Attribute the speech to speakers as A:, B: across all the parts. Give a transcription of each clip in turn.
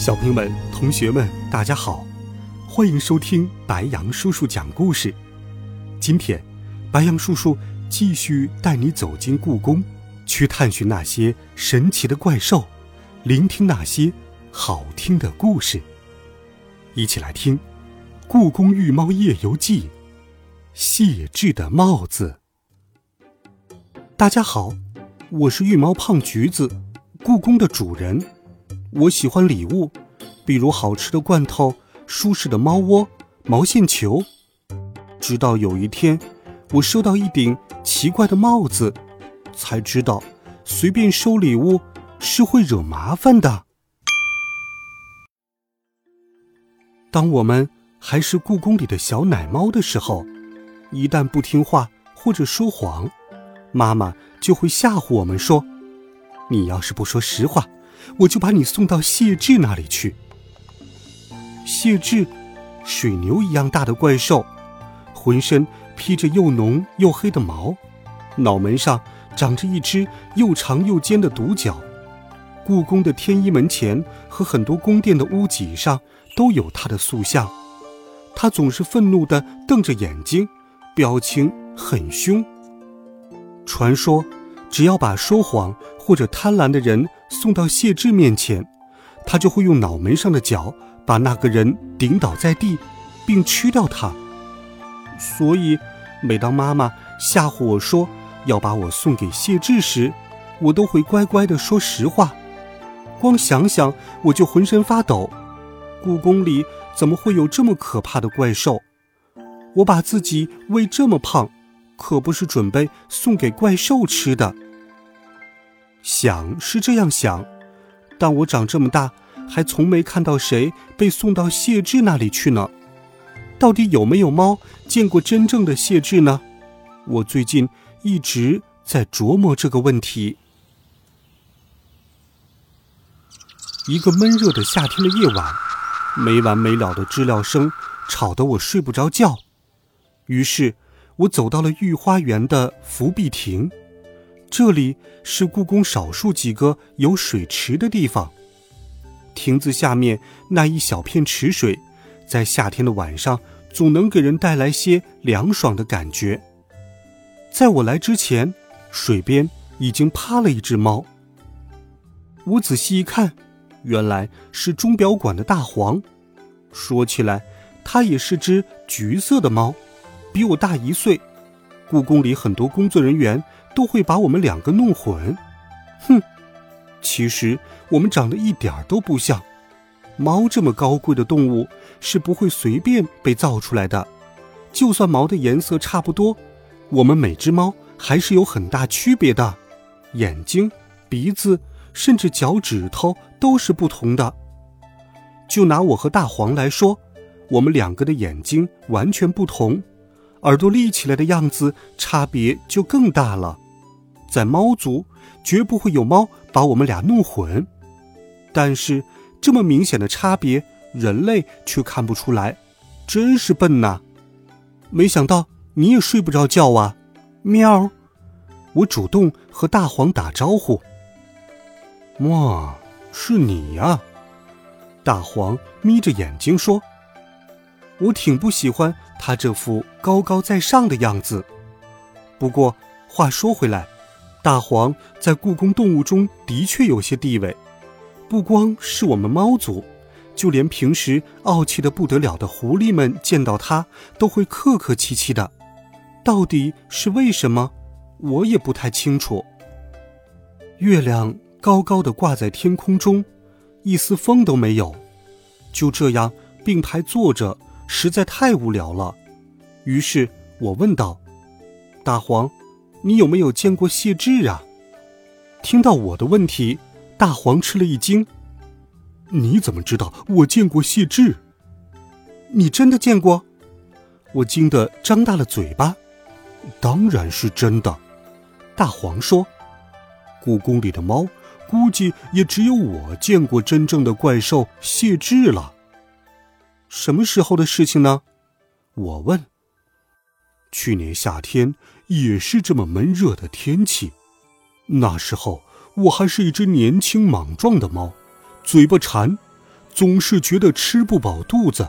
A: 小朋友们、同学们，大家好，欢迎收听白杨叔叔讲故事。今天，白杨叔叔继续带你走进故宫，去探寻那些神奇的怪兽，聆听那些好听的故事。一起来听《故宫御猫夜游记》：谢志的帽子。大家好，我是御猫胖橘子，故宫的主人。我喜欢礼物，比如好吃的罐头、舒适的猫窝、毛线球。直到有一天，我收到一顶奇怪的帽子，才知道随便收礼物是会惹麻烦的。当我们还是故宫里的小奶猫的时候，一旦不听话或者说谎，妈妈就会吓唬我们说：“你要是不说实话。”我就把你送到谢志那里去。谢志，水牛一样大的怪兽，浑身披着又浓又黑的毛，脑门上长着一只又长又尖的独角。故宫的天一门前和很多宫殿的屋脊上都有他的塑像。他总是愤怒地瞪着眼睛，表情很凶。传说，只要把说谎或者贪婪的人。送到谢志面前，他就会用脑门上的角把那个人顶倒在地，并吃掉他。所以，每当妈妈吓唬我说要把我送给谢志时，我都会乖乖的说实话。光想想我就浑身发抖。故宫里怎么会有这么可怕的怪兽？我把自己喂这么胖，可不是准备送给怪兽吃的。想是这样想，但我长这么大，还从没看到谁被送到谢志那里去呢。到底有没有猫见过真正的谢志呢？我最近一直在琢磨这个问题。一个闷热的夏天的夜晚，没完没了的知了声吵得我睡不着觉。于是，我走到了御花园的福碧亭。这里是故宫少数几个有水池的地方。亭子下面那一小片池水，在夏天的晚上总能给人带来些凉爽的感觉。在我来之前，水边已经趴了一只猫。我仔细一看，原来是钟表馆的大黄。说起来，它也是只橘色的猫，比我大一岁。故宫里很多工作人员。都会把我们两个弄混，哼！其实我们长得一点都不像。猫这么高贵的动物是不会随便被造出来的。就算毛的颜色差不多，我们每只猫还是有很大区别的。眼睛、鼻子，甚至脚趾头都是不同的。就拿我和大黄来说，我们两个的眼睛完全不同。耳朵立起来的样子差别就更大了，在猫族绝不会有猫把我们俩弄混，但是这么明显的差别，人类却看不出来，真是笨呐！没想到你也睡不着觉啊，喵！我主动和大黄打招呼。哇，是你呀！大黄眯着眼睛说。我挺不喜欢他这副高高在上的样子。不过话说回来，大黄在故宫动物中的确有些地位，不光是我们猫族，就连平时傲气的不得了的狐狸们见到它都会客客气气的。到底是为什么，我也不太清楚。月亮高高的挂在天空中，一丝风都没有，就这样并排坐着。实在太无聊了，于是我问道：“大黄，你有没有见过谢志啊？”听到我的问题，大黄吃了一惊：“你怎么知道我见过谢志？你真的见过？”我惊得张大了嘴巴。当然是真的，大黄说：“故宫里的猫，估计也只有我见过真正的怪兽谢志了。”什么时候的事情呢？我问。去年夏天也是这么闷热的天气，那时候我还是一只年轻莽撞的猫，嘴巴馋，总是觉得吃不饱肚子，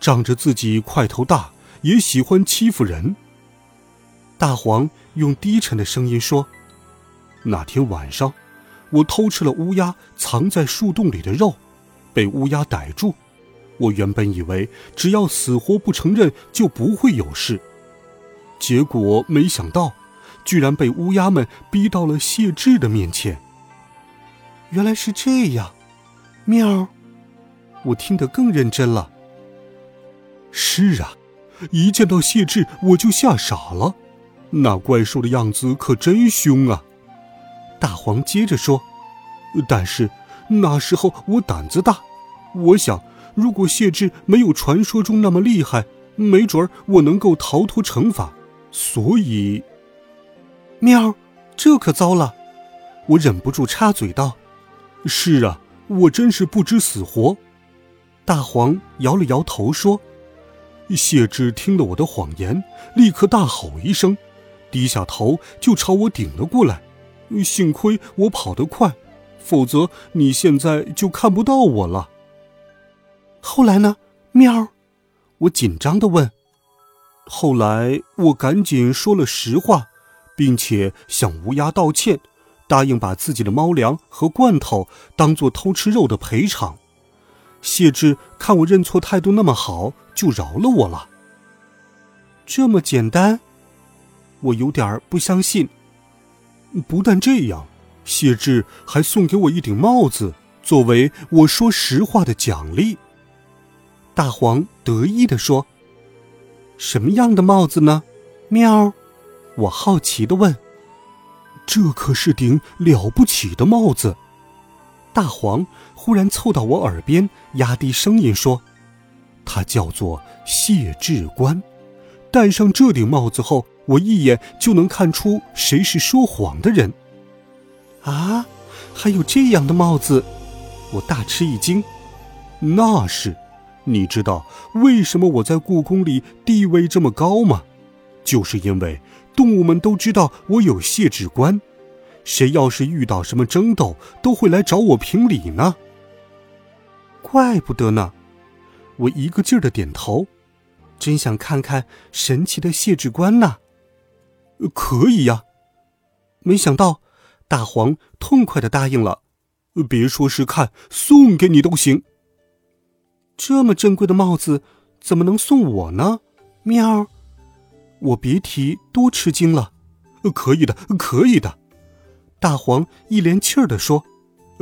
A: 仗着自己块头大，也喜欢欺负人。大黄用低沉的声音说：“那天晚上，我偷吃了乌鸦藏在树洞里的肉，被乌鸦逮住。我原本以为只要死活不承认就不会有事，结果没想到，居然被乌鸦们逼到了谢志的面前。原来是这样，喵！我听得更认真了。是啊，一见到谢志我就吓傻了。”那怪兽的样子可真凶啊！大黄接着说：“但是那时候我胆子大，我想如果谢志没有传说中那么厉害，没准儿我能够逃脱惩罚。所以，喵，这可糟了！”我忍不住插嘴道：“是啊，我真是不知死活。”大黄摇了摇头说：“谢志听了我的谎言，立刻大吼一声。”低下头就朝我顶了过来，幸亏我跑得快，否则你现在就看不到我了。后来呢，喵？我紧张的问。后来我赶紧说了实话，并且向乌鸦道歉，答应把自己的猫粮和罐头当做偷吃肉的赔偿。谢志看我认错态度那么好，就饶了我了。这么简单？我有点不相信。不但这样，谢志还送给我一顶帽子，作为我说实话的奖励。大黄得意地说：“什么样的帽子呢？”喵，我好奇地问。“这可是顶了不起的帽子。”大黄忽然凑到我耳边，压低声音说：“它叫做谢志官。戴上这顶帽子后。”我一眼就能看出谁是说谎的人。啊，还有这样的帽子！我大吃一惊。那是，你知道为什么我在故宫里地位这么高吗？就是因为动物们都知道我有谢志官，谁要是遇到什么争斗，都会来找我评理呢。怪不得呢！我一个劲儿的点头，真想看看神奇的谢志官呢。可以呀，没想到大黄痛快的答应了。别说是看，送给你都行。这么珍贵的帽子，怎么能送我呢？喵！我别提多吃惊了。可以的，可以的。大黄一连气儿的说：“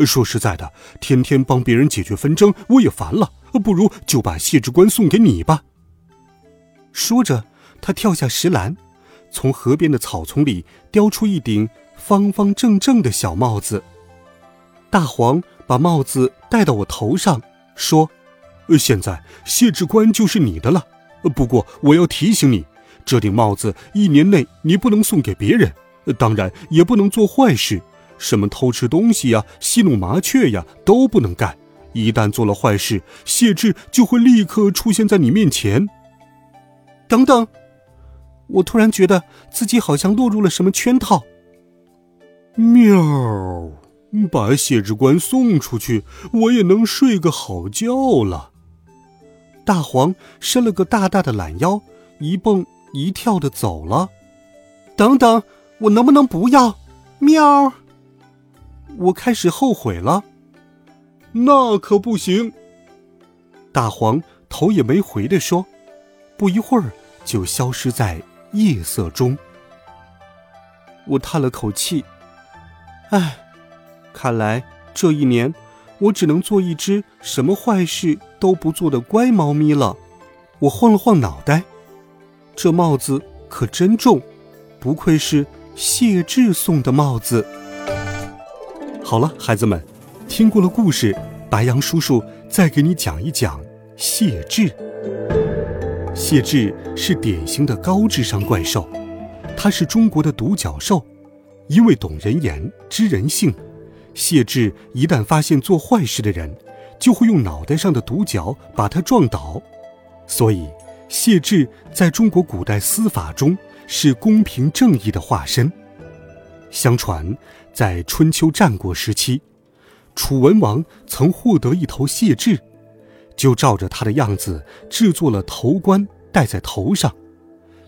A: 说实在的，天天帮别人解决纷争，我也烦了。不如就把谢志官送给你吧。”说着，他跳下石栏。从河边的草丛里叼出一顶方方正正的小帽子，大黄把帽子戴到我头上，说：“现在谢志官就是你的了。不过我要提醒你，这顶帽子一年内你不能送给别人，当然也不能做坏事，什么偷吃东西呀、戏弄麻雀呀都不能干。一旦做了坏事，谢志就会立刻出现在你面前。”等等。我突然觉得自己好像落入了什么圈套。喵，把谢志官送出去，我也能睡个好觉了。大黄伸了个大大的懒腰，一蹦一跳的走了。等等，我能不能不要？喵！我开始后悔了。那可不行。大黄头也没回的说，不一会儿就消失在。夜色中，我叹了口气，唉，看来这一年我只能做一只什么坏事都不做的乖猫咪了。我晃了晃脑袋，这帽子可真重，不愧是谢志送的帽子。好了，孩子们，听过了故事，白羊叔叔再给你讲一讲谢志。谢志是典型的高智商怪兽，他是中国的独角兽，因为懂人言、知人性，谢智一旦发现做坏事的人，就会用脑袋上的独角把他撞倒，所以谢智在中国古代司法中是公平正义的化身。相传，在春秋战国时期，楚文王曾获得一头谢智，就照着他的样子制作了头冠戴在头上。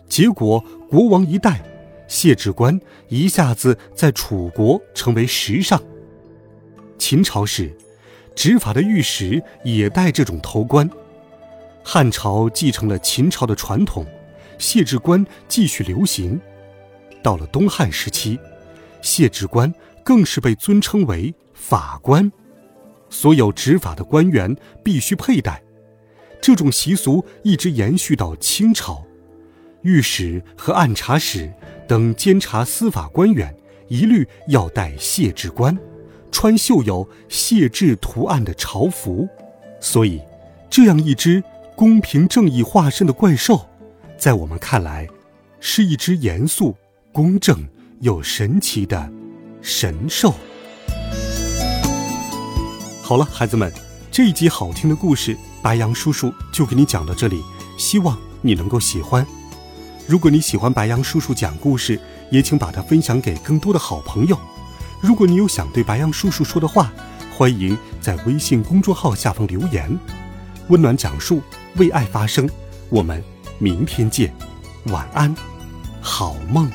A: 结果国王一戴，谢智冠一下子在楚国成为时尚。秦朝时，执法的御史也戴这种头冠。汉朝继承了秦朝的传统，谢智冠继续流行。到了东汉时期。谢智官更是被尊称为法官，所有执法的官员必须佩戴。这种习俗一直延续到清朝，御史和按察使等监察司法官员一律要戴谢智冠，穿绣有谢智图案的朝服。所以，这样一只公平正义化身的怪兽，在我们看来，是一只严肃、公正。又神奇的神兽。好了，孩子们，这一集好听的故事，白羊叔叔就给你讲到这里，希望你能够喜欢。如果你喜欢白羊叔叔讲故事，也请把它分享给更多的好朋友。如果你有想对白羊叔叔说的话，欢迎在微信公众号下方留言。温暖讲述，为爱发声。我们明天见，晚安，好梦。